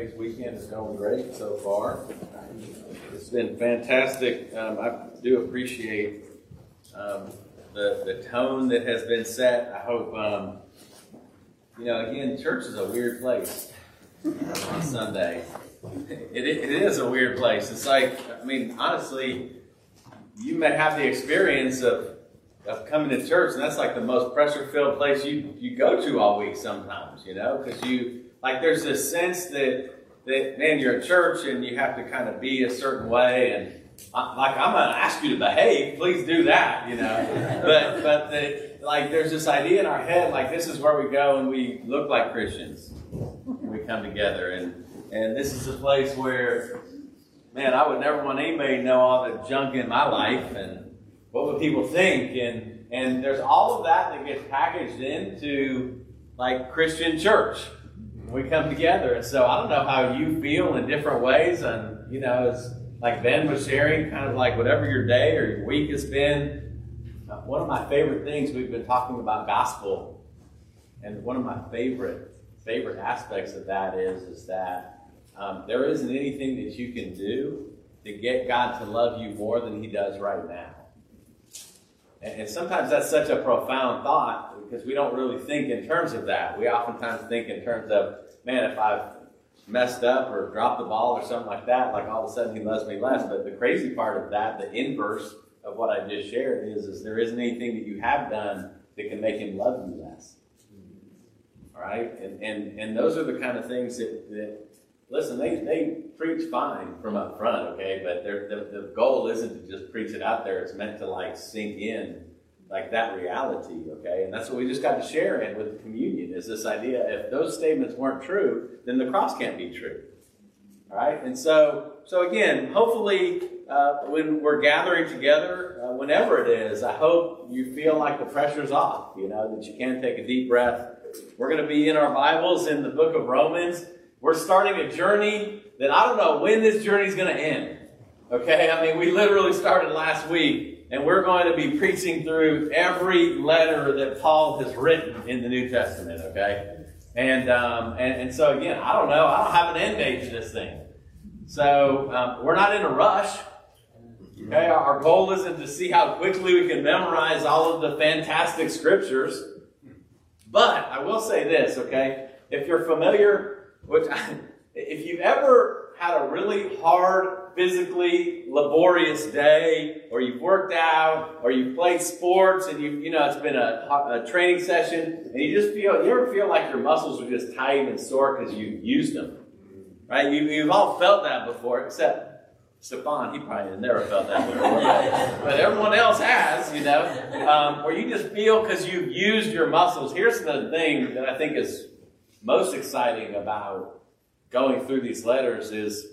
Everybody's weekend is going great so far. It's been fantastic. Um, I do appreciate um, the, the tone that has been set. I hope, um, you know, again, church is a weird place on Sunday. It, it is a weird place. It's like, I mean, honestly, you may have the experience of of coming to church, and that's like the most pressure filled place you you go to all week sometimes, you know, because you like there's this sense that that man, you're at church and you have to kind of be a certain way, and I, like I'm gonna ask you to behave, please do that, you know. but but the, like there's this idea in our head, like this is where we go and we look like Christians. We come together, and and this is a place where, man, I would never want anybody to know all the junk in my life and what would people think? And and there's all of that that gets packaged into like Christian church. We come together, and so I don't know how you feel in different ways. And you know, it's like Ben was sharing, kind of like whatever your day or your week has been. Uh, one of my favorite things we've been talking about gospel, and one of my favorite favorite aspects of that is is that um, there isn't anything that you can do to get God to love you more than He does right now. And, sometimes that's such a profound thought because we don't really think in terms of that. We oftentimes think in terms of, man, if I've messed up or dropped the ball or something like that, like all of a sudden he loves me less. But the crazy part of that, the inverse of what I just shared, is, is there isn't anything that you have done that can make him love you less. All right? And, and, and those are the kind of things that, that listen, they, they preach fine from up front, okay, but the, the goal isn't to just preach it out there. It's meant to like sink in like that reality, okay? And that's what we just got to share in with the communion is this idea if those statements weren't true, then the cross can't be true. All right? And so, so again, hopefully, uh, when we're gathering together, uh, whenever it is, I hope you feel like the pressure's off, you know, that you can take a deep breath. We're going to be in our Bibles in the book of Romans. We're starting a journey that I don't know when this journey is going to end. Okay? I mean, we literally started last week, and we're going to be preaching through every letter that Paul has written in the New Testament. Okay? And, um, and, and so, again, I don't know. I don't have an end date to this thing. So, um, we're not in a rush. Okay? Our goal isn't to see how quickly we can memorize all of the fantastic scriptures. But I will say this, okay? If you're familiar which, I, if you've ever had a really hard, physically laborious day, or you've worked out, or you've played sports, and you you know it's been a, a training session, and you just feel you ever feel like your muscles are just tight and sore because you used them, right? You, you've all felt that before, except Stefan, he probably never felt that before, but everyone else has, you know. Um, or you just feel because you've used your muscles. Here's the thing that I think is most exciting about going through these letters is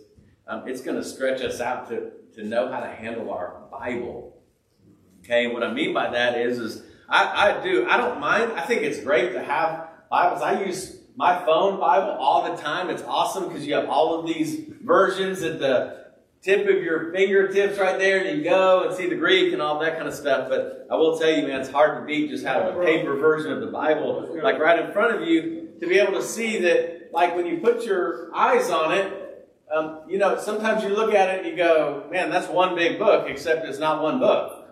um, it's going to stretch us out to, to know how to handle our Bible. Okay, what I mean by that is, is I, I do, I don't mind. I think it's great to have Bibles. I use my phone Bible all the time. It's awesome because you have all of these versions at the tip of your fingertips right there, and you go and see the Greek and all that kind of stuff. But I will tell you, man, it's hard to beat just having a paper version of the Bible, like right in front of you to be able to see that, like when you put your eyes on it, um, you know, sometimes you look at it and you go, man, that's one big book, except it's not one book.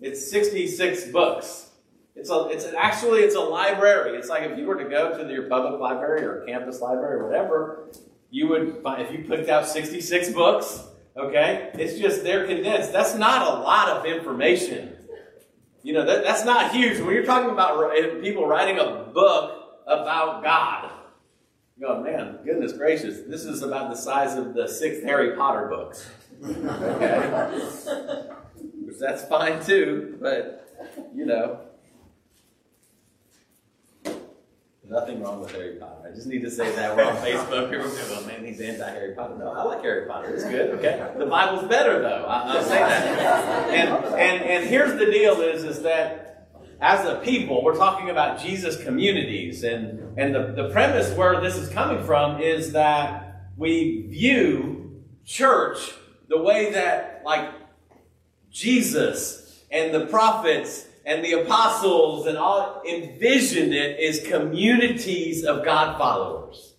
It's 66 books. It's a, it's an, actually, it's a library. It's like if you were to go to your public library or campus library or whatever, you would find, if you picked out 66 books, okay, it's just, they're condensed. That's not a lot of information. You know, that, that's not huge. When you're talking about people writing a book about God. You go, man, goodness gracious, this is about the size of the sixth Harry Potter books. Okay? Which that's fine too, but you know. Nothing wrong with Harry Potter. I just need to say that. We're on Facebook. People go, oh, man, he's anti Harry Potter. No, I like Harry Potter. It's good, okay? The Bible's better, though. I, will say that. And, and, and here's the deal is, is that as a people, we're talking about Jesus communities. And, and the, the premise where this is coming from is that we view church the way that, like, Jesus and the prophets and the apostles and all envisioned it is communities of God followers.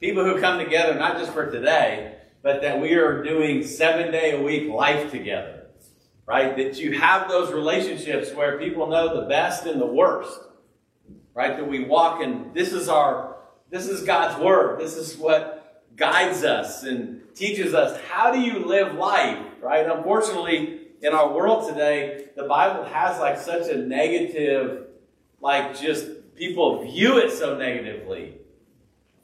People who come together not just for today, but that we are doing seven day a week life together. Right? That you have those relationships where people know the best and the worst. Right? That we walk and this is our, this is God's word. This is what guides us and teaches us how do you live life. Right? Unfortunately, in our world today, the Bible has like such a negative, like just people view it so negatively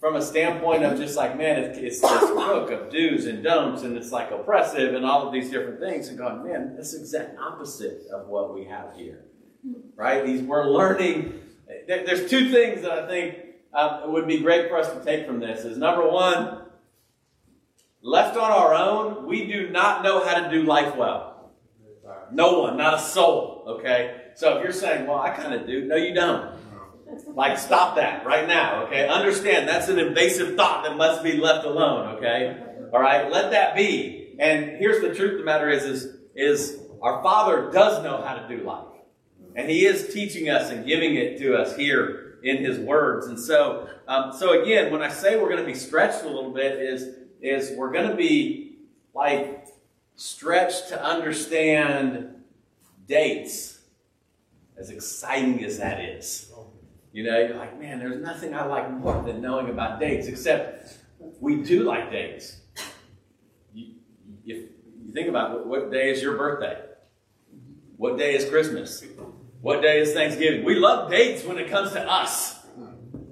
from a standpoint of just like, man, it's, it's this book of do's and don'ts, and it's like oppressive and all of these different things, and going, man, that's the exact opposite of what we have here, right? These we're learning. There's two things that I think um, would be great for us to take from this. Is number one, left on our own, we do not know how to do life well. No one, not a soul. Okay? So if you're saying, well, I kind of do, no, you don't. Like, stop that right now. Okay? Understand that's an invasive thought that must be left alone. Okay? All right? Let that be. And here's the truth the matter is, is, is our Father does know how to do life. And He is teaching us and giving it to us here in His words. And so, um, so again, when I say we're going to be stretched a little bit, is, is we're going to be like stretched to understand dates, as exciting as that is. You know, you're like, man, there's nothing I like more than knowing about dates, except we do like dates. You, if you think about what day is your birthday? What day is Christmas? What day is Thanksgiving? We love dates when it comes to us.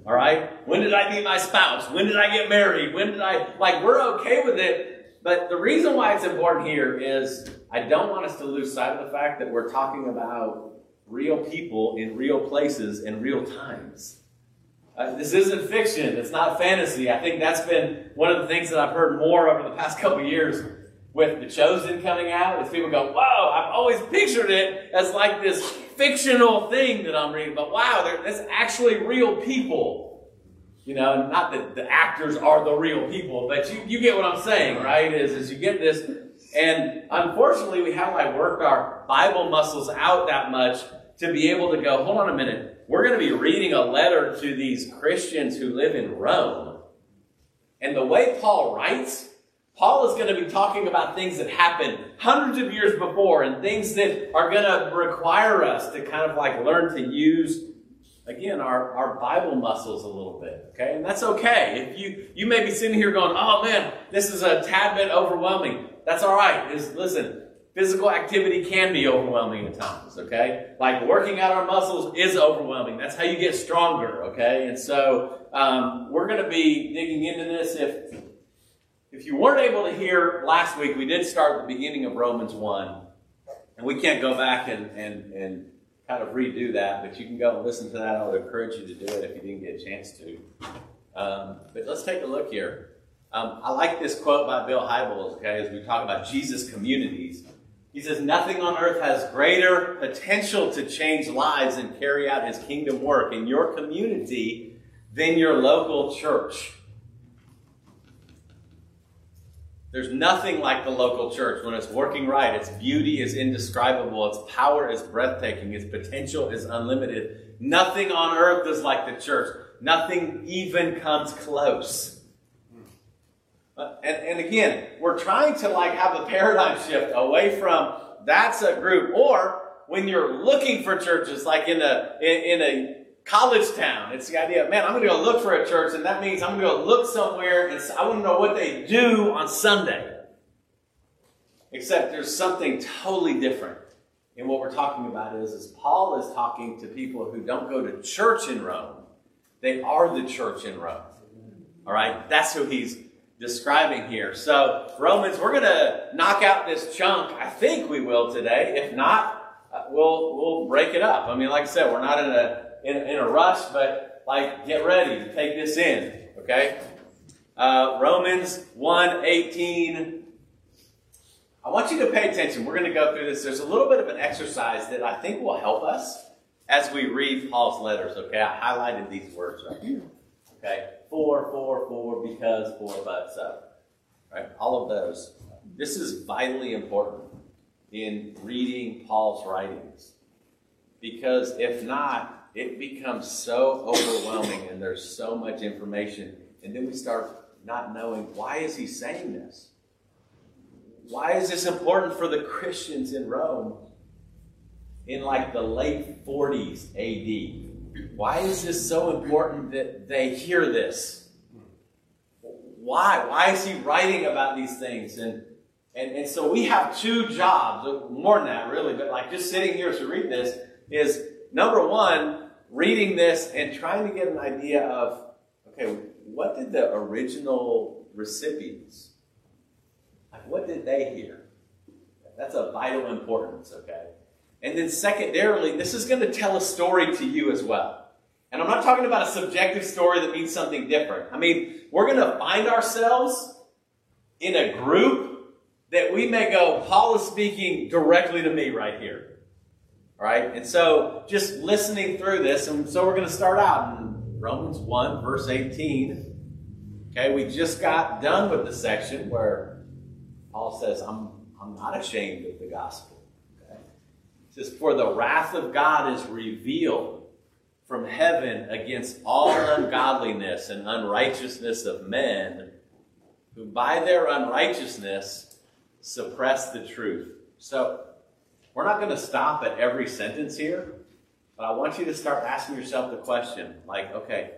All right? When did I meet my spouse? When did I get married? When did I, like, we're okay with it but the reason why it's important here is I don't want us to lose sight of the fact that we're talking about real people in real places and real times. Uh, this isn't fiction. It's not fantasy. I think that's been one of the things that I've heard more over the past couple years with The Chosen coming out. Is people go, "Whoa! I've always pictured it as like this fictional thing that I'm reading, but wow, there's actually real people you know, not that the actors are the real people, but you, you get what I'm saying, right? Is, is you get this. And unfortunately, we haven't like worked our Bible muscles out that much to be able to go, hold on a minute. We're going to be reading a letter to these Christians who live in Rome. And the way Paul writes, Paul is going to be talking about things that happened hundreds of years before and things that are going to require us to kind of like learn to use again our, our bible muscles a little bit okay? And that's okay. If you you may be sitting here going oh man this is a tad bit overwhelming. That's all right. Is listen physical activity can be overwhelming at times okay? Like working out our muscles is overwhelming. That's how you get stronger okay? And so um, we're going to be digging into this. If if you weren't able to hear last week we did start the beginning of romans 1 and we can't go back and and and kind of redo that, but you can go and listen to that. I would encourage you to do it if you didn't get a chance to. Um, but let's take a look here. Um, I like this quote by Bill Hybels, okay, as we talk about Jesus communities. He says, Nothing on earth has greater potential to change lives and carry out his kingdom work in your community than your local church. There's nothing like the local church when it's working right. Its beauty is indescribable. Its power is breathtaking. Its potential is unlimited. Nothing on earth is like the church. Nothing even comes close. Uh, and, and again, we're trying to like have a paradigm shift away from that's a group, or when you're looking for churches, like in a in, in a college town. It's the idea of, man, I'm going to go look for a church, and that means I'm going to go look somewhere, and I want to know what they do on Sunday. Except there's something totally different. And what we're talking about is, is Paul is talking to people who don't go to church in Rome. They are the church in Rome. All right, that's who he's describing here. So, Romans, we're going to knock out this chunk. I think we will today. If not, uh, we'll we'll break it up. I mean, like I said, we're not in a in, in a rush, but like get ready to take this in. Okay, uh, Romans 1, 18. I want you to pay attention. We're going to go through this. There's a little bit of an exercise that I think will help us as we read Paul's letters. Okay, I highlighted these words right here. Okay, for, for, for, because, for, but, so. Right, all of those. This is vitally important in reading Paul's writings. Because if not, it becomes so overwhelming and there's so much information. And then we start not knowing why is he saying this? Why is this important for the Christians in Rome in like the late 40s AD? Why is this so important that they hear this? Why? Why is he writing about these things? And and, and so we have two jobs, more than that really, but like just sitting here to read this is number one, reading this and trying to get an idea of, okay, what did the original recipients, like what did they hear? That's a vital importance, okay? And then secondarily, this is going to tell a story to you as well. And I'm not talking about a subjective story that means something different. I mean, we're going to find ourselves in a group that we may go, Paul is speaking directly to me right here. Right? And so just listening through this, and so we're going to start out in Romans 1, verse 18. Okay, we just got done with the section where Paul says, I'm, I'm not ashamed of the gospel. Okay? It says, For the wrath of God is revealed from heaven against all ungodliness and unrighteousness of men who by their unrighteousness suppress the truth. So, we're not going to stop at every sentence here, but I want you to start asking yourself the question like, okay,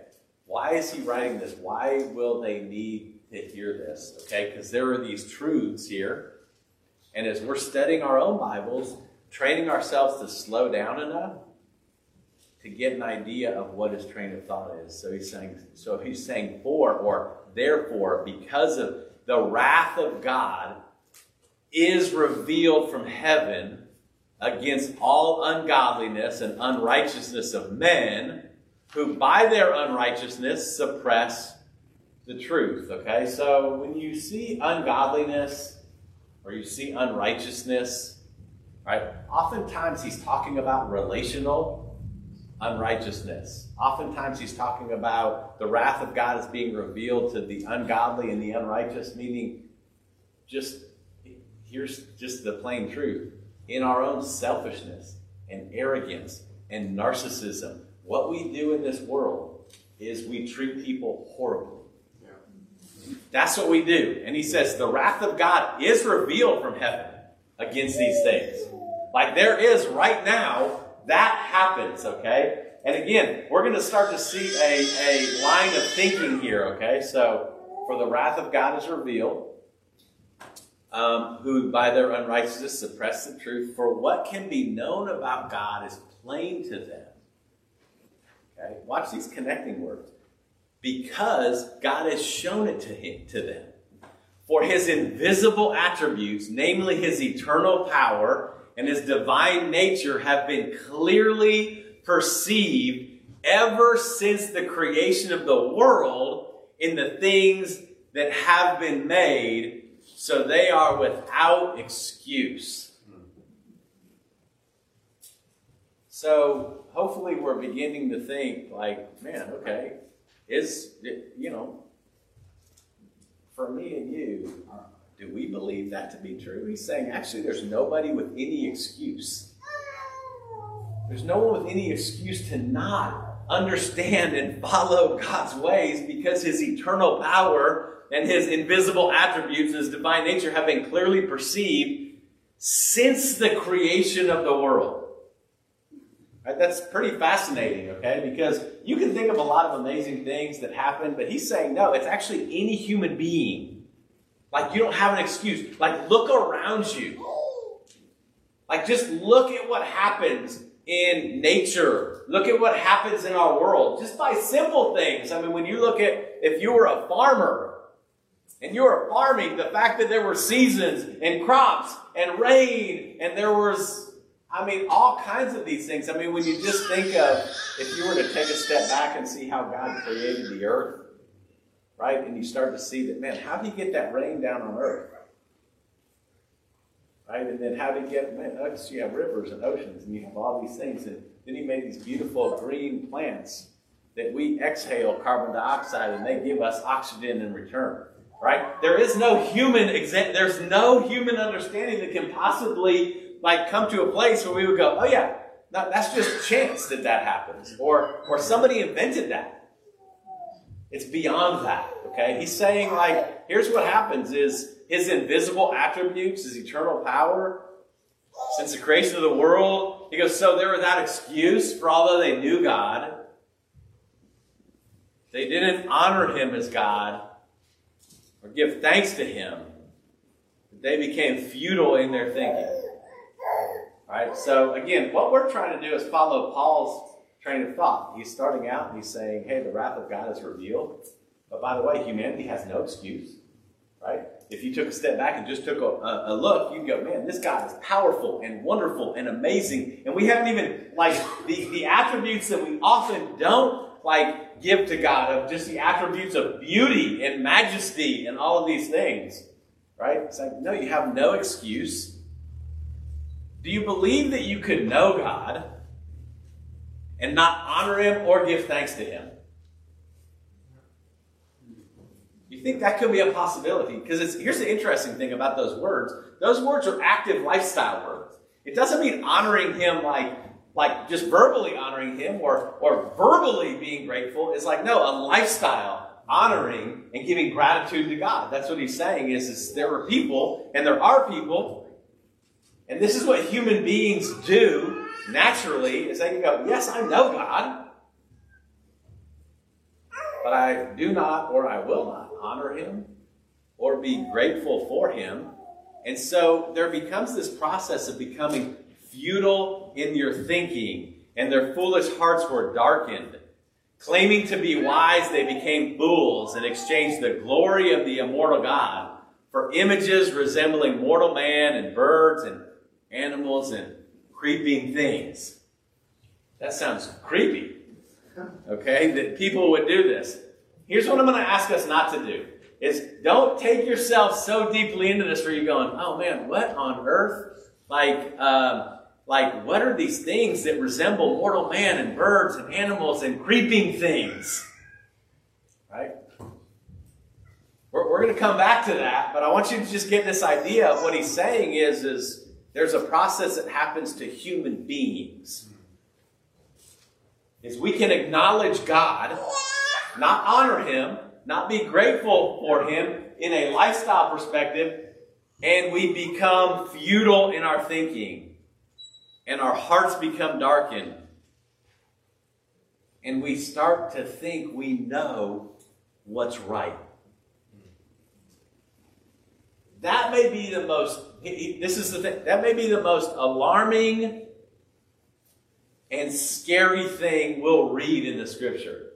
why is he writing this? Why will they need to hear this? Okay, because there are these truths here. And as we're studying our own Bibles, training ourselves to slow down enough to get an idea of what his train of thought is. So he's saying, so he's saying for or therefore, because of the wrath of God is revealed from heaven against all ungodliness and unrighteousness of men who by their unrighteousness suppress the truth. Okay, so when you see ungodliness or you see unrighteousness, right, oftentimes he's talking about relational unrighteousness. Oftentimes he's talking about the wrath of God is being revealed to the ungodly and the unrighteous, meaning just here's just the plain truth in our own selfishness and arrogance and narcissism, what we do in this world is we treat people horribly. That's what we do. And he says the wrath of God is revealed from heaven against these things. Like there is right now, that happens, okay? And again, we're going to start to see a, a line of thinking here, okay? So, for the wrath of God is revealed um, who by their unrighteousness suppress the truth. For what can be known about God is plain to them. Okay, watch these connecting words. Because God has shown it to him to them. For his invisible attributes, namely his eternal power and his divine nature, have been clearly perceived ever since the creation of the world in the things that have been made so they are without excuse. So hopefully we're beginning to think like, man, okay, is, you know, for me and you, do we believe that to be true? He's saying actually there's nobody with any excuse. There's no one with any excuse to not understand and follow God's ways because his eternal power and his invisible attributes and his divine nature have been clearly perceived since the creation of the world. Right? That's pretty fascinating, okay? Because you can think of a lot of amazing things that happen, but he's saying, no, it's actually any human being. Like, you don't have an excuse. Like, look around you. Like, just look at what happens in nature. Look at what happens in our world just by simple things. I mean, when you look at if you were a farmer and you were farming, the fact that there were seasons and crops and rain and there was I mean, all kinds of these things. I mean, when you just think of if you were to take a step back and see how God created the earth, right? And you start to see that, man, how do you get that rain down on earth? Right? And then how do you get, man, you have rivers and oceans and you have all these things. And then he made these beautiful green plants that we exhale carbon dioxide and they give us oxygen in return. Right? There is no human exa- there's no human understanding that can possibly like come to a place where we would go, oh yeah, that's just chance that that happens, or or somebody invented that. It's beyond that. Okay, he's saying like, here's what happens: is his invisible attributes, his eternal power, since the creation of the world. He goes, so they're without excuse, for although they knew God, they didn't honor him as God or give thanks to him. They became futile in their thinking. Right? So again, what we're trying to do is follow Paul's train of thought. He's starting out and he's saying, hey, the wrath of God is revealed. But by the way, humanity has no excuse. Right? If you took a step back and just took a, a, look, you'd go, man, this God is powerful and wonderful and amazing. And we haven't even, like, the, the attributes that we often don't, like, give to God of just the attributes of beauty and majesty and all of these things. Right? It's like, no, you have no excuse do you believe that you could know God and not honor Him or give thanks to Him? You think that could be a possibility? Because here's the interesting thing about those words. Those words are active lifestyle words. It doesn't mean honoring Him like, like just verbally honoring Him or, or verbally being grateful. It's like, no, a lifestyle honoring and giving gratitude to God. That's what he's saying is, is there are people, and there are people and this is what human beings do naturally, is they can go, yes, I know God, but I do not or I will not honor him or be grateful for him. And so there becomes this process of becoming futile in your thinking, and their foolish hearts were darkened. Claiming to be wise, they became fools and exchanged the glory of the immortal God for images resembling mortal man and birds and animals and creeping things. That sounds creepy. Okay? That people would do this. Here's what I'm going to ask us not to do. Is don't take yourself so deeply into this where you're going, oh man, what on earth? Like, um, like what are these things that resemble mortal man and birds and animals and creeping things? Right? We're, we're going to come back to that, but I want you to just get this idea of what he's saying is, is there's a process that happens to human beings. Is we can acknowledge God, not honor Him, not be grateful for Him in a lifestyle perspective, and we become futile in our thinking, and our hearts become darkened, and we start to think we know what's right. That may be the most, this is the thing, that may be the most alarming and scary thing we'll read in the scripture.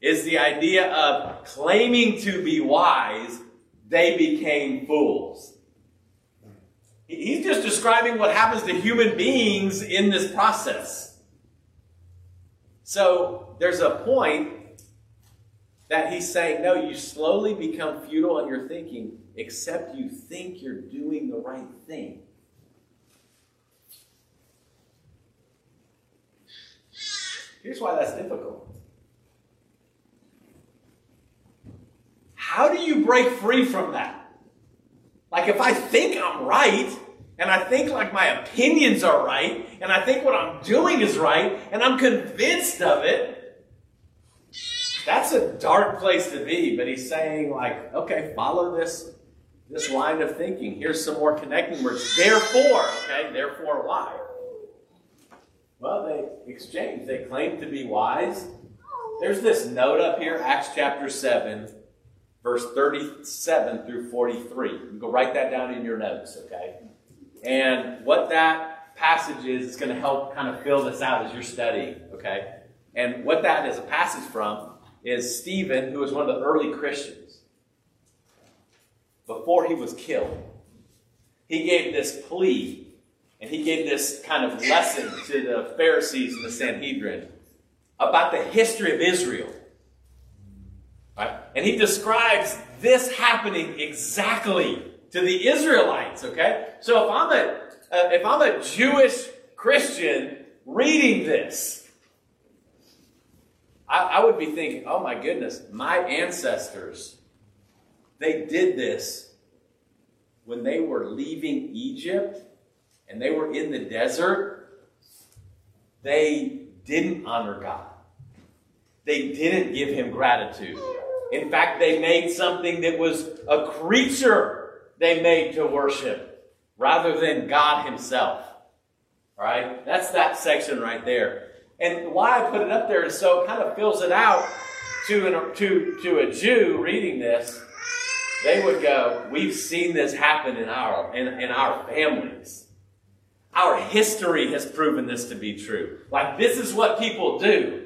Is the idea of claiming to be wise, they became fools. He's just describing what happens to human beings in this process. So there's a point that he's saying, no, you slowly become futile in your thinking except you think you're doing the right thing. Here's why that's difficult. How do you break free from that? Like, if I think I'm right, and I think like my opinions are right, and I think what I'm doing is right, and I'm convinced of it, that's a dark place to be. But he's saying, like, okay, follow this this line of thinking. Here's some more connecting words. Therefore, okay, therefore why? Well, they exchange. They claim to be wise. There's this note up here, Acts chapter 7, verse 37 through 43. You go write that down in your notes, okay? And what that passages is going to help kind of fill this out as you're studying, okay? And what that is a passage from is Stephen, who was one of the early Christians. Before he was killed, he gave this plea and he gave this kind of lesson to the Pharisees and the Sanhedrin about the history of Israel. And he describes this happening exactly to the Israelites, okay? So if I'm a uh, if I'm a Jewish Christian reading this, I, I would be thinking, oh my goodness, my ancestors, they did this when they were leaving Egypt and they were in the desert. They didn't honor God. They didn't give him gratitude. In fact, they made something that was a creature they made to worship rather than God himself. Right? That's that section right there. And why I put it up there is so it kind of fills it out to, an, to, to a Jew reading this. They would go, We've seen this happen in our, in, in our families. Our history has proven this to be true. Like, this is what people do.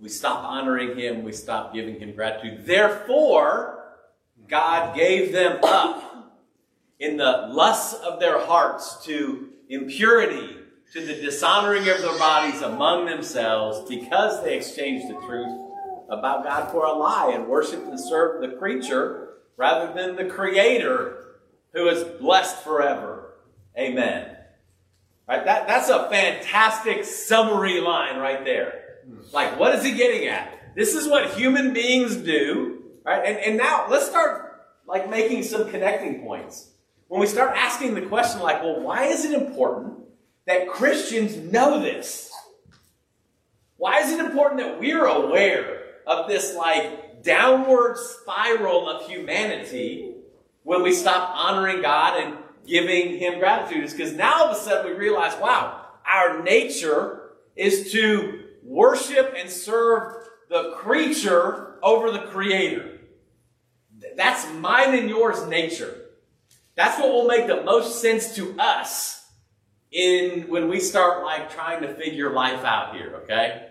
We stop honoring him, we stop giving him gratitude. Therefore, God gave them up in the lusts of their hearts to impurity, to the dishonoring of their bodies among themselves, because they exchanged the truth about God for a lie and worshiped and served the creature rather than the Creator who is blessed forever. Amen. Right? That, that's a fantastic summary line right there. Like, what is he getting at? This is what human beings do. Right? And, and now let's start like making some connecting points. When we start asking the question like, well, why is it important that Christians know this? Why is it important that we're aware of this like downward spiral of humanity when we stop honoring God and giving Him gratitude? Is because now all of a sudden we realize, wow, our nature is to worship and serve the creature over the creator. That's mine and yours nature. That's what will make the most sense to us in when we start like trying to figure life out here, okay?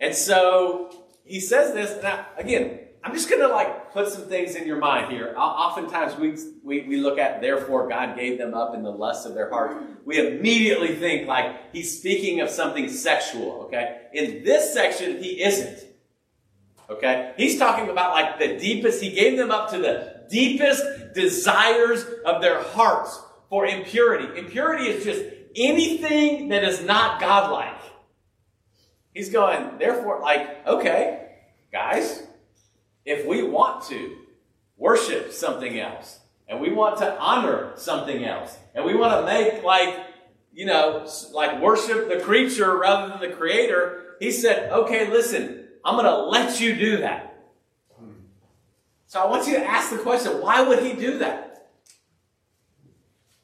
And so he says this, now again, I'm just gonna like put some things in your mind here. Oftentimes we, we, we look at therefore God gave them up in the lust of their heart. We immediately think like he's speaking of something sexual, okay? In this section, he isn't. Okay? He's talking about like the deepest, he gave them up to the deepest desires of their hearts for impurity. Impurity is just anything that is not godlike. He's going, therefore, like, okay, guys, if we want to worship something else, and we want to honor something else, and we want to make like, you know, like worship the creature rather than the creator, he said, okay, listen, I'm going to let you do that. So I want you to ask the question why would he do that?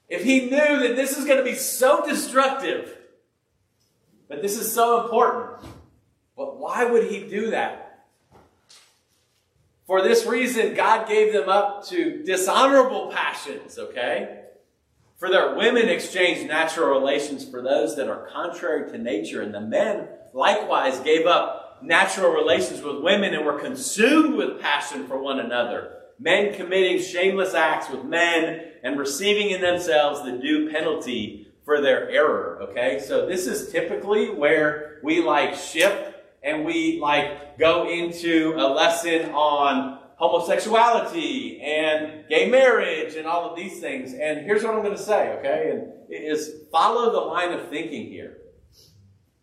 If he knew that this is going to be so destructive, but this is so important, but why would he do that? For this reason, God gave them up to dishonorable passions, okay? For their women exchanged natural relations for those that are contrary to nature, and the men likewise gave up natural relations with women and were consumed with passion for one another. Men committing shameless acts with men and receiving in themselves the due penalty for their error. Okay, so this is typically where we like shift and we like go into a lesson on homosexuality and gay marriage and all of these things. And here's what I'm going to say, okay? And is follow the line of thinking here.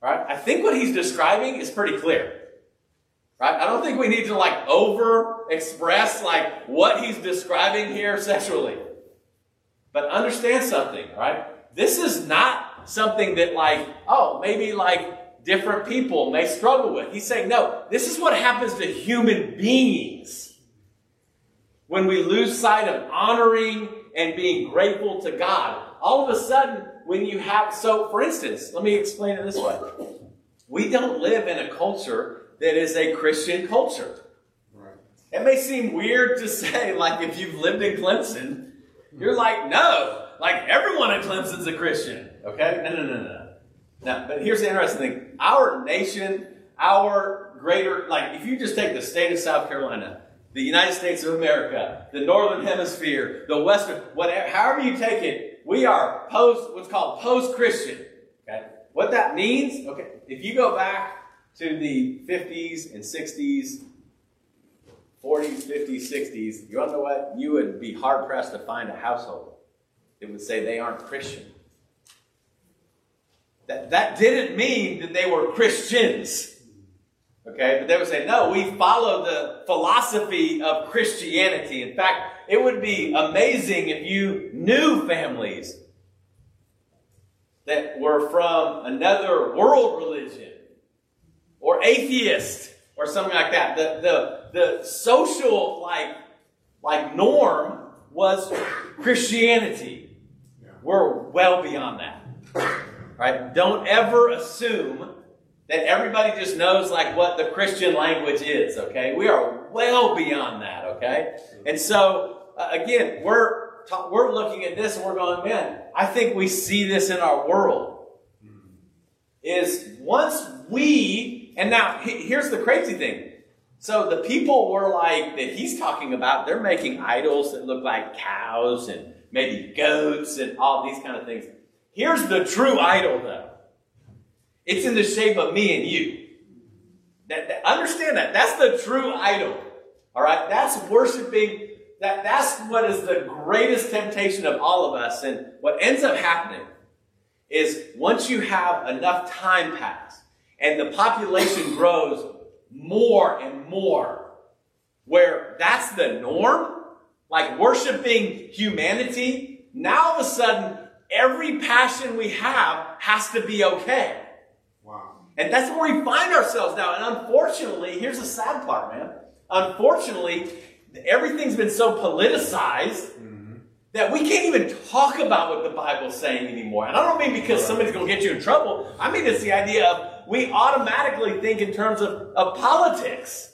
Right? I think what he's describing is pretty clear. Right? I don't think we need to like over express like what he's describing here sexually. But understand something, right? This is not something that like, oh, maybe like different people may struggle with. He's saying, no, this is what happens to human beings when we lose sight of honoring and being grateful to God. All of a sudden, when you have, so for instance, let me explain it this way. We don't live in a culture that is a Christian culture. Right. It may seem weird to say, like if you've lived in Clemson, you're like, no, like everyone in Clemson's a Christian. Okay? No, no, no, no. Now, but here's the interesting thing. Our nation, our greater, like if you just take the state of South Carolina, the United States of America, the Northern Hemisphere, the Western, whatever, however you take it, we are post, what's called post-Christian. Okay? What that means, okay, if you go back to the 50s and 60s, 40s, 50s, 60s, you want to know what? You would be hard pressed to find a household that would say they aren't Christian. That, that didn't mean that they were Christians. Okay, but they would say, no, we follow the philosophy of Christianity. In fact, it would be amazing if you knew families that were from another world religion or atheist or something like that. The, the, the social like, like norm was Christianity. We're well beyond that. Right? Don't ever assume that everybody just knows like what the Christian language is, okay? We are well beyond that, okay? And so, uh, again, we're, ta- we're looking at this and we're going, man, I think we see this in our world. Is once we, and now he- here's the crazy thing. So the people were like, that he's talking about, they're making idols that look like cows and maybe goats and all these kind of things. Here's the true idol though. It's in the shape of me and you. That, that- understand that. That's the true idol. All right? That's worshiping. That, that's what is the greatest temptation of all of us. And what ends up happening is once you have enough time pass and the population grows more and more, where that's the norm, like worshiping humanity, now all of a sudden, every passion we have has to be okay. Wow. And that's where we find ourselves now. And unfortunately, here's the sad part, man. Unfortunately, everything's been so politicized mm-hmm. that we can't even talk about what the Bible's saying anymore. And I don't mean because somebody's going to get you in trouble. I mean it's the idea of we automatically think in terms of, of politics.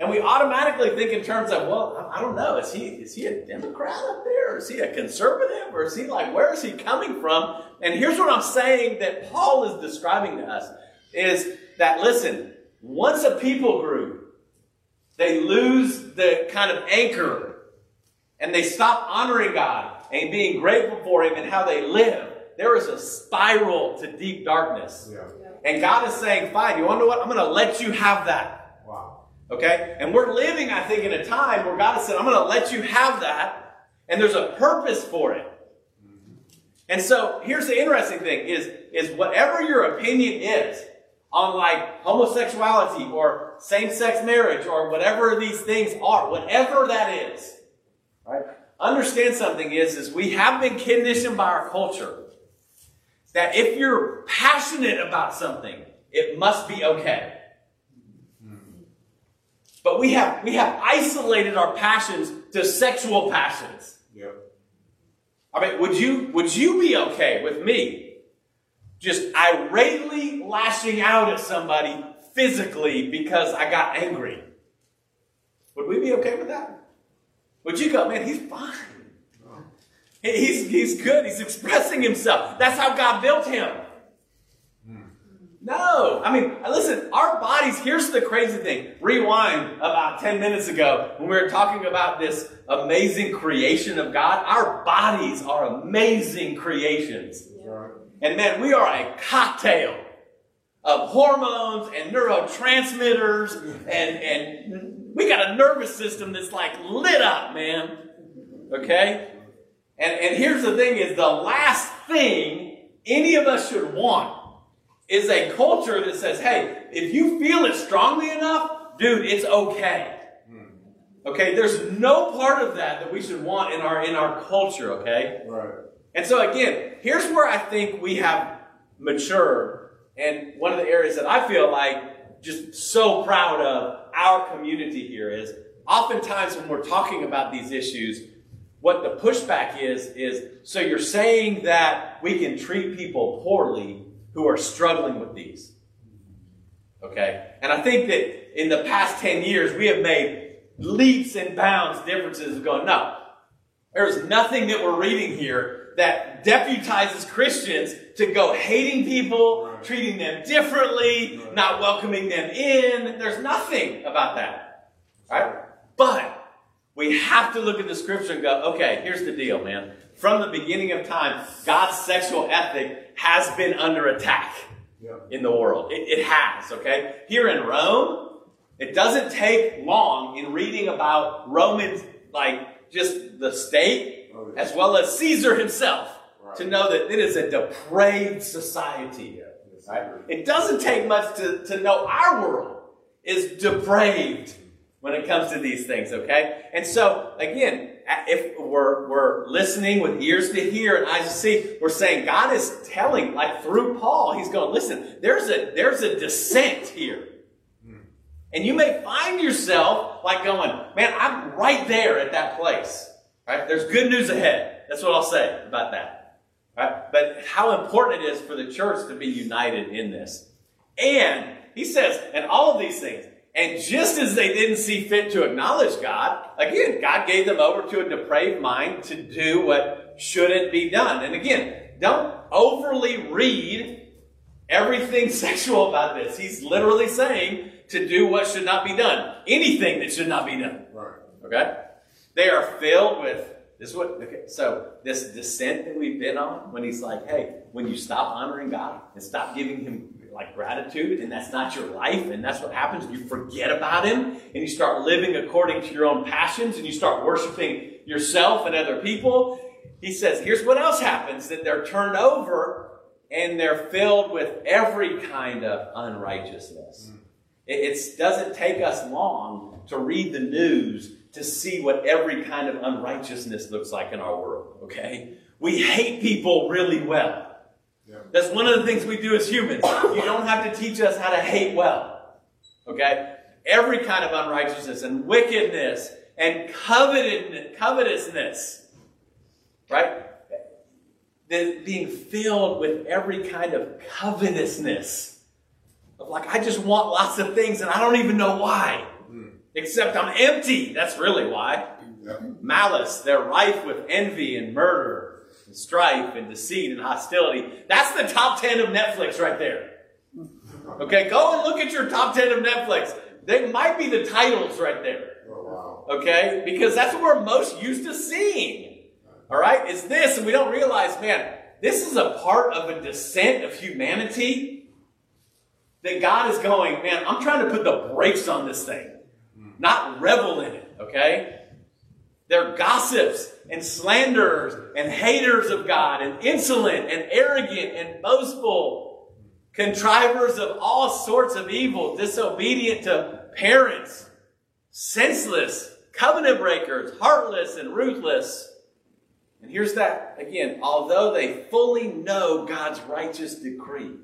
And we automatically think in terms of, well, I don't know, is he is he a Democrat up there? Or is he a conservative? Or is he like, where is he coming from? And here's what I'm saying that Paul is describing to us is that listen, once a people group, they lose the kind of anchor and they stop honoring God and being grateful for Him and how they live, there is a spiral to deep darkness. Yeah. And God is saying, fine, you want to know what? I'm going to let you have that. Okay? And we're living, I think, in a time where God has said, I'm going to let you have that, and there's a purpose for it. And so here's the interesting thing is, is whatever your opinion is on like homosexuality or same-sex marriage or whatever these things are, whatever that is, right? Understand something is, is we have been conditioned by our culture that if you're passionate about something, it must be okay. But we have we have isolated our passions to sexual passions. Yeah. I mean, would you would you be okay with me just irately lashing out at somebody physically because I got angry? Would we be okay with that? Would you go, man, he's fine. He- He's, he's good. He's expressing himself. That's how God built him. No. I mean, listen, our bodies, here's the crazy thing. Rewind about 10 minutes ago when we were talking about this amazing creation of God. Our bodies are amazing creations. And man, we are a cocktail of hormones and neurotransmitters and, and we got a nervous system that's like lit up, man. Okay? And, and here's the thing is the last thing any of us should want is a culture that says, hey, if you feel it strongly enough, dude, it's okay. Hmm. Okay, there's no part of that that we should want in our in our culture, okay? Right. And so again, here's where I think we have matured, and one of the areas that I feel like just so proud of our community here is oftentimes when we're talking about these issues, what the pushback is is so you're saying that we can treat people poorly who are struggling with these. Okay? And I think that in the past 10 years, we have made leaps and bounds differences of going, no, There's nothing that we're reading here that deputizes Christians to go hating people, right. treating them differently, right. not welcoming them in. There's nothing about that. Right? But we have to look at the scripture and go, okay, here's the deal, man. From the beginning of time, God's sexual ethic has been under attack yeah. in the world. It, it has, okay? Here in Rome, it doesn't take long in reading about Romans, like just the state, oh, as well as Caesar himself, right. to know that it is a depraved society. Yeah. Right? It doesn't take much to, to know our world is depraved when it comes to these things, okay? And so, again, if we're, we're listening with ears to hear and eyes to see, we're saying God is telling, like through Paul, he's going, listen, there's a, there's a descent here. Hmm. And you may find yourself like going, man, I'm right there at that place. Right? There's good news ahead. That's what I'll say about that. Right? But how important it is for the church to be united in this. And he says, and all of these things, and just as they didn't see fit to acknowledge God, again, God gave them over to a depraved mind to do what shouldn't be done. And again, don't overly read everything sexual about this. He's literally saying to do what should not be done. Anything that should not be done. Right. Okay? They are filled with this what okay, so this descent that we've been on, when he's like, hey, when you stop honoring God and stop giving him like gratitude, and that's not your life, and that's what happens, you forget about him, and you start living according to your own passions, and you start worshiping yourself and other people. He says, here's what else happens that they're turned over and they're filled with every kind of unrighteousness. Mm. It doesn't take us long to read the news to see what every kind of unrighteousness looks like in our world, okay? We hate people really well. That's one of the things we do as humans. You don't have to teach us how to hate well, okay? Every kind of unrighteousness and wickedness and covetousness, right? being filled with every kind of covetousness of like, I just want lots of things and I don't even know why. Mm. Except I'm empty. That's really why. Malice, they're rife with envy and murder and strife and deceit and hostility. That's the top 10 of Netflix right there. Okay, go and look at your top 10 of Netflix. They might be the titles right there. Okay? Because that's what we're most used to seeing. All right? It's this, and we don't realize, man, this is a part of a descent of humanity that God is going, man, I'm trying to put the brakes on this thing, not revel in it, okay? They're gossips and slanderers and haters of God and insolent and arrogant and boastful, contrivers of all sorts of evil, disobedient to parents, senseless, covenant breakers, heartless and ruthless. And here's that again, although they fully know God's righteous decree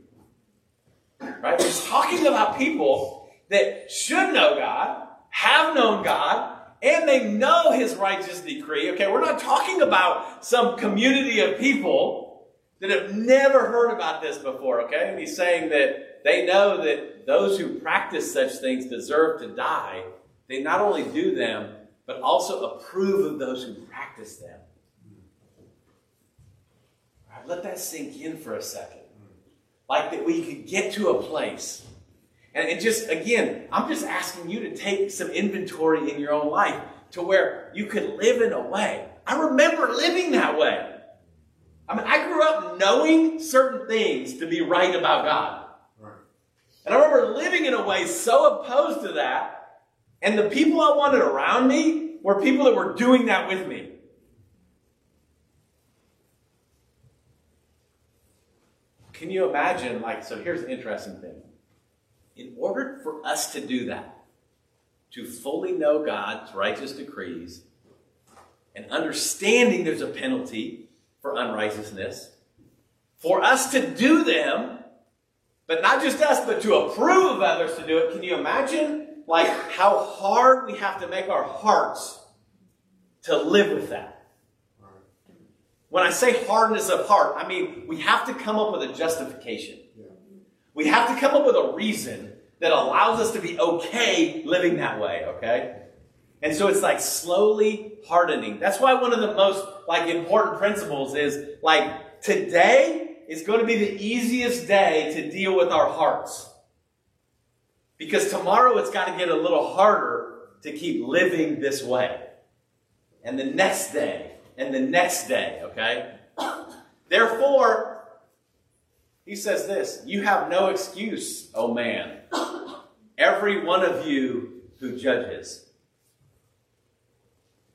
Right? He's talking about people that should know God, have known God, and they know his righteous decree. Okay, we're not talking about some community of people that have never heard about this before, okay? And he's saying that they know that those who practice such things deserve to die. They not only do them, but also approve of those who practice them. Right, let that sink in for a second. Like that we could get to a place. And it just, again, I'm just asking you to take some inventory in your own life to where you could live in a way. I remember living that way. I mean, I grew up knowing certain things to be right about God. Right. And I remember living in a way so opposed to that. And the people I wanted around me were people that were doing that with me. Can you imagine? Like, so here's the interesting thing. In order for us to do that, to fully know God's righteous decrees, and understanding there's a penalty for unrighteousness, for us to do them, but not just us, but to approve of others to do it, can you imagine like how hard we have to make our hearts to live with that? When I say hardness of heart, I mean we have to come up with a justification. We have to come up with a reason that allows us to be okay living that way, okay? And so it's like slowly hardening. That's why one of the most like important principles is like today is going to be the easiest day to deal with our hearts. Because tomorrow it's got to get a little harder to keep living this way. And the next day, and the next day, okay? Therefore, he says this You have no excuse, O man, every one of you who judges.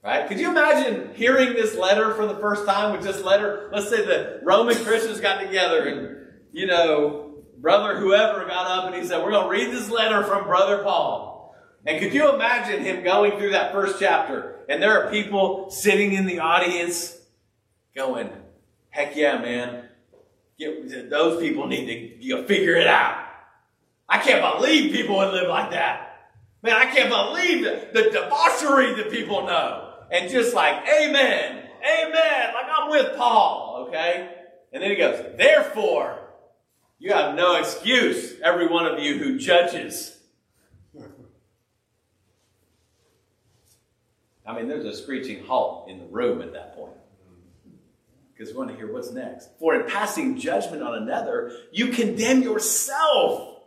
Right? Could you imagine hearing this letter for the first time with this letter? Let's say the Roman Christians got together and, you know, brother whoever got up and he said, We're going to read this letter from Brother Paul. And could you imagine him going through that first chapter? And there are people sitting in the audience going, Heck yeah, man. Get, those people need to you know, figure it out. I can't believe people would live like that. Man, I can't believe the, the debauchery that people know and just like, amen, amen, like I'm with Paul, okay? And then he goes, therefore, you have no excuse, every one of you who judges. I mean, there's a screeching halt in the room at that point. Because we want to hear what's next. For in passing judgment on another, you condemn yourself.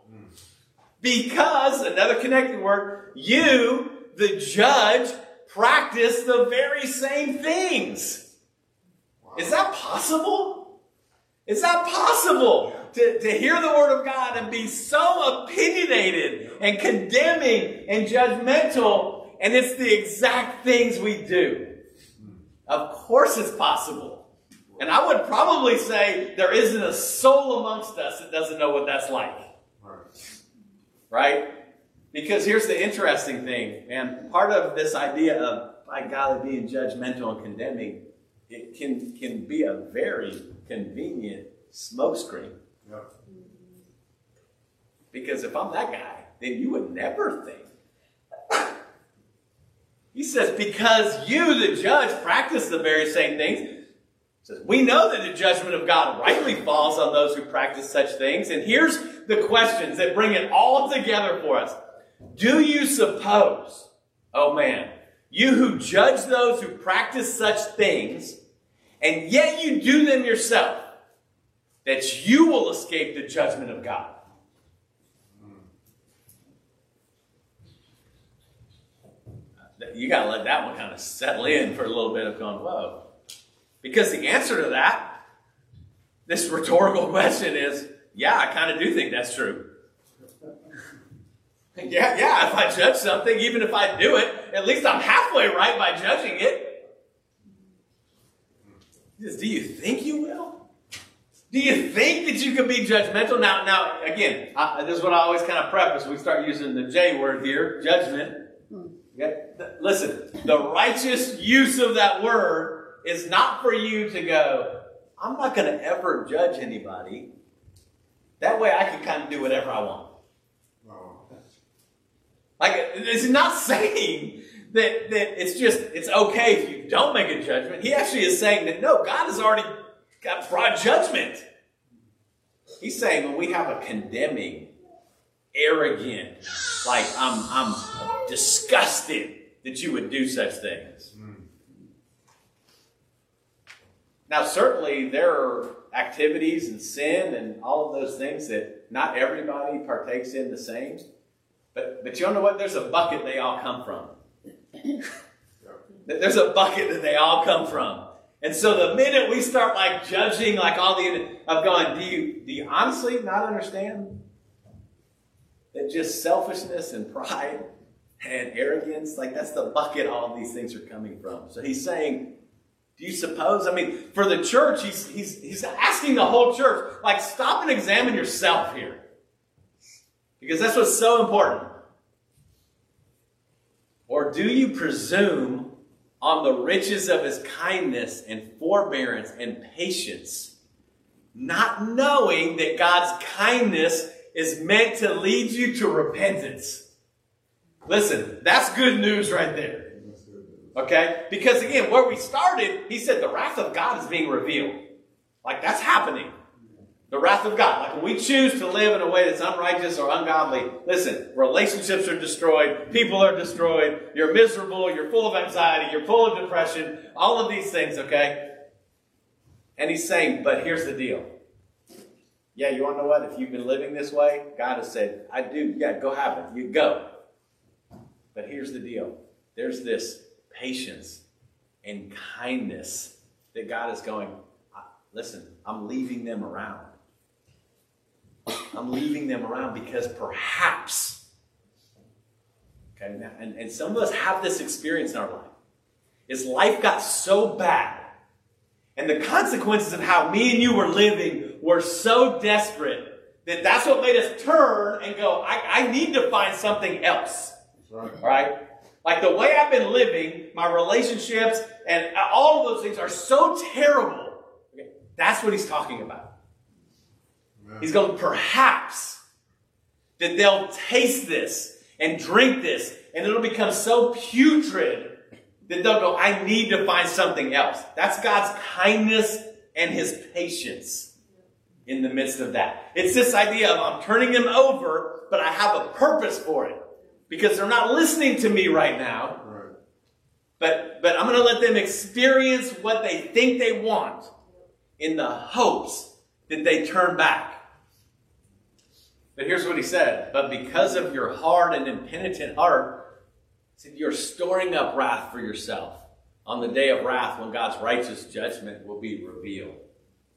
Because, another connecting word, you, the judge, practice the very same things. Wow. Is that possible? Is that possible? To, to hear the word of God and be so opinionated and condemning and judgmental, and it's the exact things we do. Hmm. Of course it's possible. And I would probably say there isn't a soul amongst us that doesn't know what that's like. Right? Because here's the interesting thing, and part of this idea of by golly being judgmental and condemning, it can can be a very convenient smokescreen. Yeah. Because if I'm that guy, then you would never think. He says, because you, the judge, practice the very same things. Says, we know that the judgment of God rightly falls on those who practice such things. And here's the questions that bring it all together for us. Do you suppose, oh man, you who judge those who practice such things, and yet you do them yourself, that you will escape the judgment of God? You got to let that one kind of settle in for a little bit of going, whoa. Because the answer to that, this rhetorical question is, yeah, I kind of do think that's true. Yeah, yeah, if I judge something, even if I do it, at least I'm halfway right by judging it. Do you think you will? Do you think that you can be judgmental? Now, now, again, I, this is what I always kind of preface. We start using the J word here, judgment. Hmm. Okay? Listen, the righteous use of that word is not for you to go, I'm not going to ever judge anybody. That way I can kind of do whatever I want. Oh. Like, it's not saying that, that it's just, it's okay if you don't make a judgment. He actually is saying that no, God has already got broad judgment. He's saying when we have a condemning, arrogant, like I'm, I'm disgusted that you would do such things. Now, certainly there are activities and sin and all of those things that not everybody partakes in the same. But, but you don't know what? There's a bucket they all come from. There's a bucket that they all come from. And so the minute we start like judging, like all the, of going, do you, do you honestly not understand that just selfishness and pride and arrogance, like that's the bucket all these things are coming from. So he's saying, do you suppose? I mean, for the church, he's, he's, he's asking the whole church, like, stop and examine yourself here. Because that's what's so important. Or do you presume on the riches of his kindness and forbearance and patience, not knowing that God's kindness is meant to lead you to repentance? Listen, that's good news right there. Okay? Because again, where we started, he said the wrath of God is being revealed. Like that's happening. The wrath of God. Like when we choose to live in a way that's unrighteous or ungodly, listen, relationships are destroyed, people are destroyed, you're miserable, you're full of anxiety, you're full of depression, all of these things, okay? And he's saying, but here's the deal. Yeah, you want to know what? If you've been living this way, God has said, I do. Yeah, go have it. You go. But here's the deal there's this patience and kindness that God is going, listen, I'm leaving them around. I'm leaving them around because perhaps, okay, and, and some of us have this experience in our life, is life got so bad, and the consequences of how me and you were living were so desperate that that's what made us turn and go, I, I need to find something else. Right. right? Like the way I've been living, my relationships, and all of those things are so terrible. Okay, that's what he's talking about. He's going, perhaps that they'll taste this and drink this, and it'll become so putrid that they'll go, I need to find something else. That's God's kindness and his patience in the midst of that. It's this idea of I'm turning them over, but I have a purpose for it because they're not listening to me right now. But, but I'm going to let them experience what they think they want in the hopes that they turn back. But here's what he said. But because of your hard and impenitent heart, said you're storing up wrath for yourself on the day of wrath when God's righteous judgment will be revealed.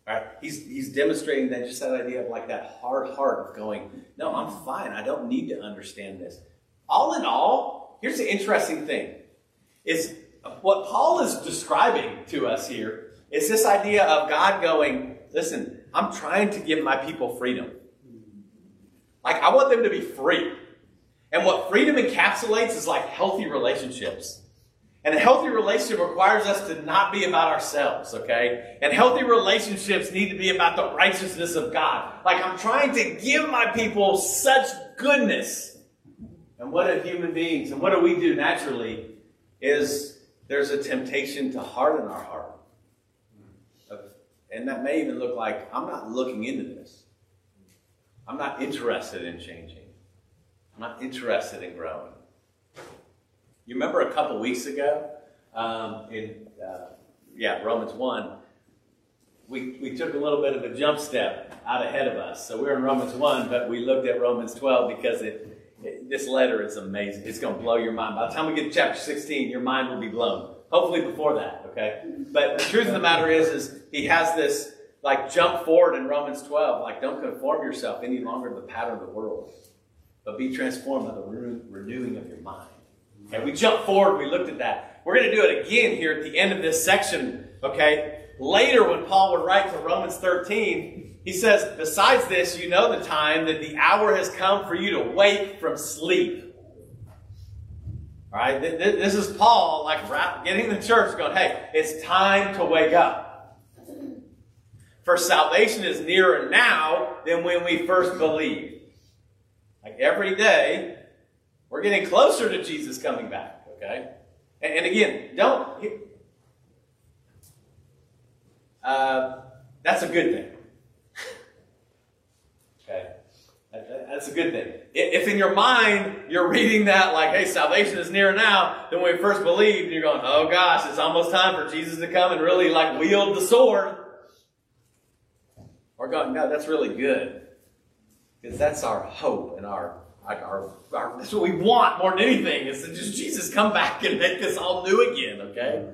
Right? He's, he's demonstrating that just that idea of like that hard heart of going, no, I'm fine. I don't need to understand this. All in all, here's the interesting thing is what Paul is describing to us here is this idea of God going, listen, I'm trying to give my people freedom. Like, I want them to be free. And what freedom encapsulates is like healthy relationships. And a healthy relationship requires us to not be about ourselves, okay? And healthy relationships need to be about the righteousness of God. Like, I'm trying to give my people such goodness. And what do human beings, and what do we do naturally, is there's a temptation to harden our heart. And that may even look like, I'm not looking into this. I'm not interested in changing. I'm not interested in growing. You remember a couple weeks ago um, in uh, yeah Romans one, we we took a little bit of a jump step out ahead of us. So we are in Romans one, but we looked at Romans twelve because it, it this letter is amazing. It's going to blow your mind. By the time we get to chapter sixteen, your mind will be blown. Hopefully before that, okay. But the truth of the matter is, is he has this like jump forward in Romans 12. Like, don't conform yourself any longer to the pattern of the world, but be transformed by the renewing of your mind. And we jump forward, we looked at that. We're going to do it again here at the end of this section, okay? Later, when Paul would write to Romans 13, he says, Besides this, you know the time that the hour has come for you to wake from sleep. All right, this is Paul, like getting the church going, hey, it's time to wake up. For salvation is nearer now than when we first believed. Like every day, we're getting closer to Jesus coming back, okay? And, again, don't. Uh, that's a good thing. okay? That's a good thing. If in your mind you're reading that like, hey, salvation is near now than when we first believed, you're going, oh gosh, it's almost time for Jesus to come and really like wield the sword. Or going, no, that's really good. Because that's our hope and our, our, our, that's what we want more than anything is to just Jesus come back and make us all new again, okay?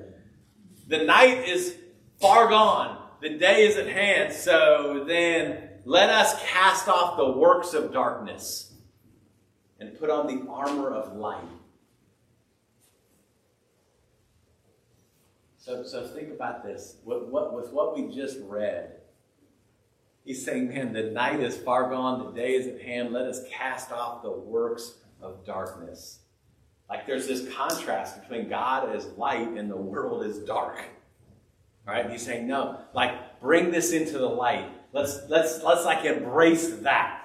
The night is far gone. The day is at hand. So then let us cast off the works of darkness and put on the armor of light. So, so think about this. With what, with what we just read, He's saying, man, the night is far gone, the day is at hand. Let us cast off the works of darkness. Like there's this contrast between God as light and the world is dark. All right? He's saying, no, like bring this into the light. Let's let's let's like embrace that.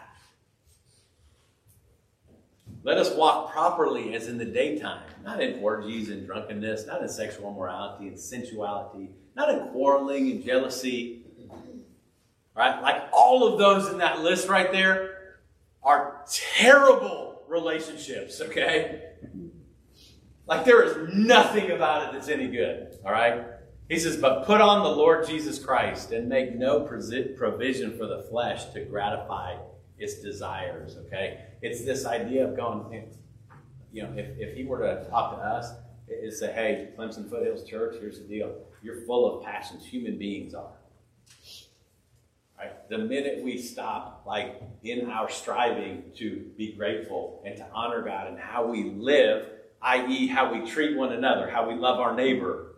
Let us walk properly as in the daytime, not in orgies and drunkenness, not in sexual immorality and sensuality, not in quarreling and jealousy right? Like all all of those in that list right there are terrible relationships, okay? Like there is nothing about it that's any good, all right? He says, but put on the Lord Jesus Christ and make no provision for the flesh to gratify its desires, okay? It's this idea of going, you know, if, if he were to talk to us, it's say, hey, Clemson Foothills Church, here's the deal. You're full of passions. Human beings are. Right? The minute we stop, like in our striving to be grateful and to honor God and how we live, i.e., how we treat one another, how we love our neighbor,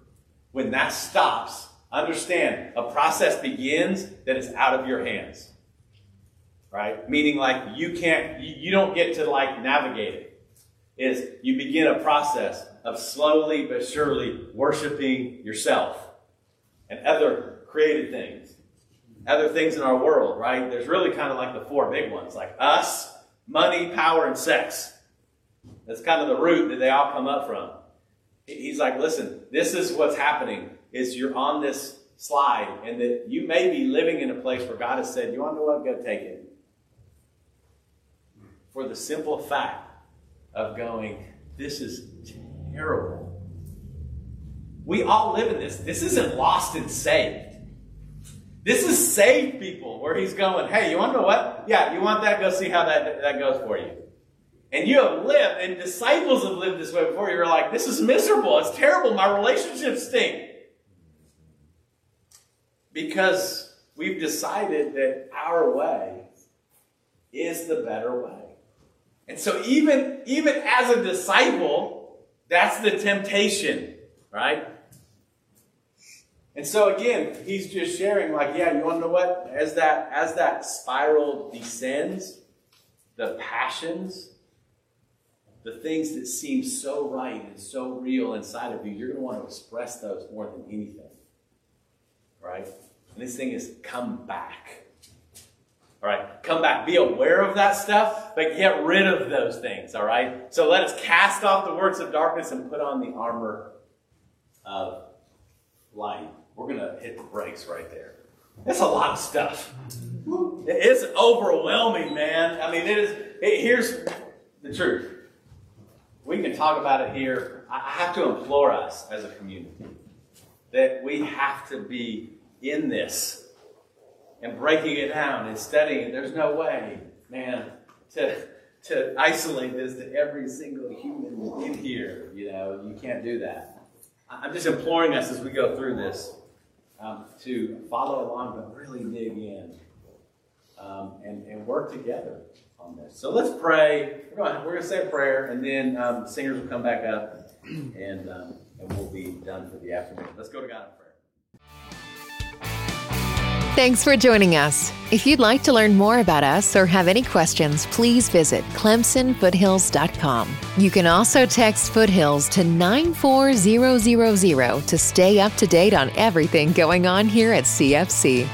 when that stops, understand a process begins that is out of your hands. Right? Meaning, like, you can't, you don't get to, like, navigate it. Is you begin a process of slowly but surely worshiping yourself and other created things other things in our world, right? There's really kind of like the four big ones, like us, money, power, and sex. That's kind of the root that they all come up from. He's like, listen, this is what's happening is you're on this slide and that you may be living in a place where God has said, you want to know what? Go take it. For the simple fact of going, this is terrible. We all live in this. This isn't lost and saved. This is saved people where he's going, hey, you want to know what? Yeah, you want that? Go see how that, that goes for you. And you have lived, and disciples have lived this way before. You're like, this is miserable. It's terrible. My relationships stink. Because we've decided that our way is the better way. And so even, even as a disciple, that's the temptation, right? And so again, he's just sharing, like, yeah, you want to know what? As that as that spiral descends, the passions, the things that seem so right and so real inside of you, you're going to want to express those more than anything. Right? And this thing is come back. All right, come back. Be aware of that stuff, but get rid of those things. All right. So let us cast off the works of darkness and put on the armor of light we're going to hit the brakes right there. It's a lot of stuff. It's overwhelming, man. I mean, it is. It, here's the truth. We can talk about it here. I have to implore us as a community that we have to be in this and breaking it down and studying. There's no way, man, to to isolate this to every single human in here. You know, you can't do that. I'm just imploring us as we go through this um, to follow along, but really dig in um, and, and work together on this. So let's pray. We're going we're to say a prayer, and then um, singers will come back up, and, um, and we'll be done for the afternoon. Let's go to God in prayer. Thanks for joining us. If you'd like to learn more about us or have any questions, please visit clemsonfoothills.com. You can also text Foothills to 94000 to stay up to date on everything going on here at CFC.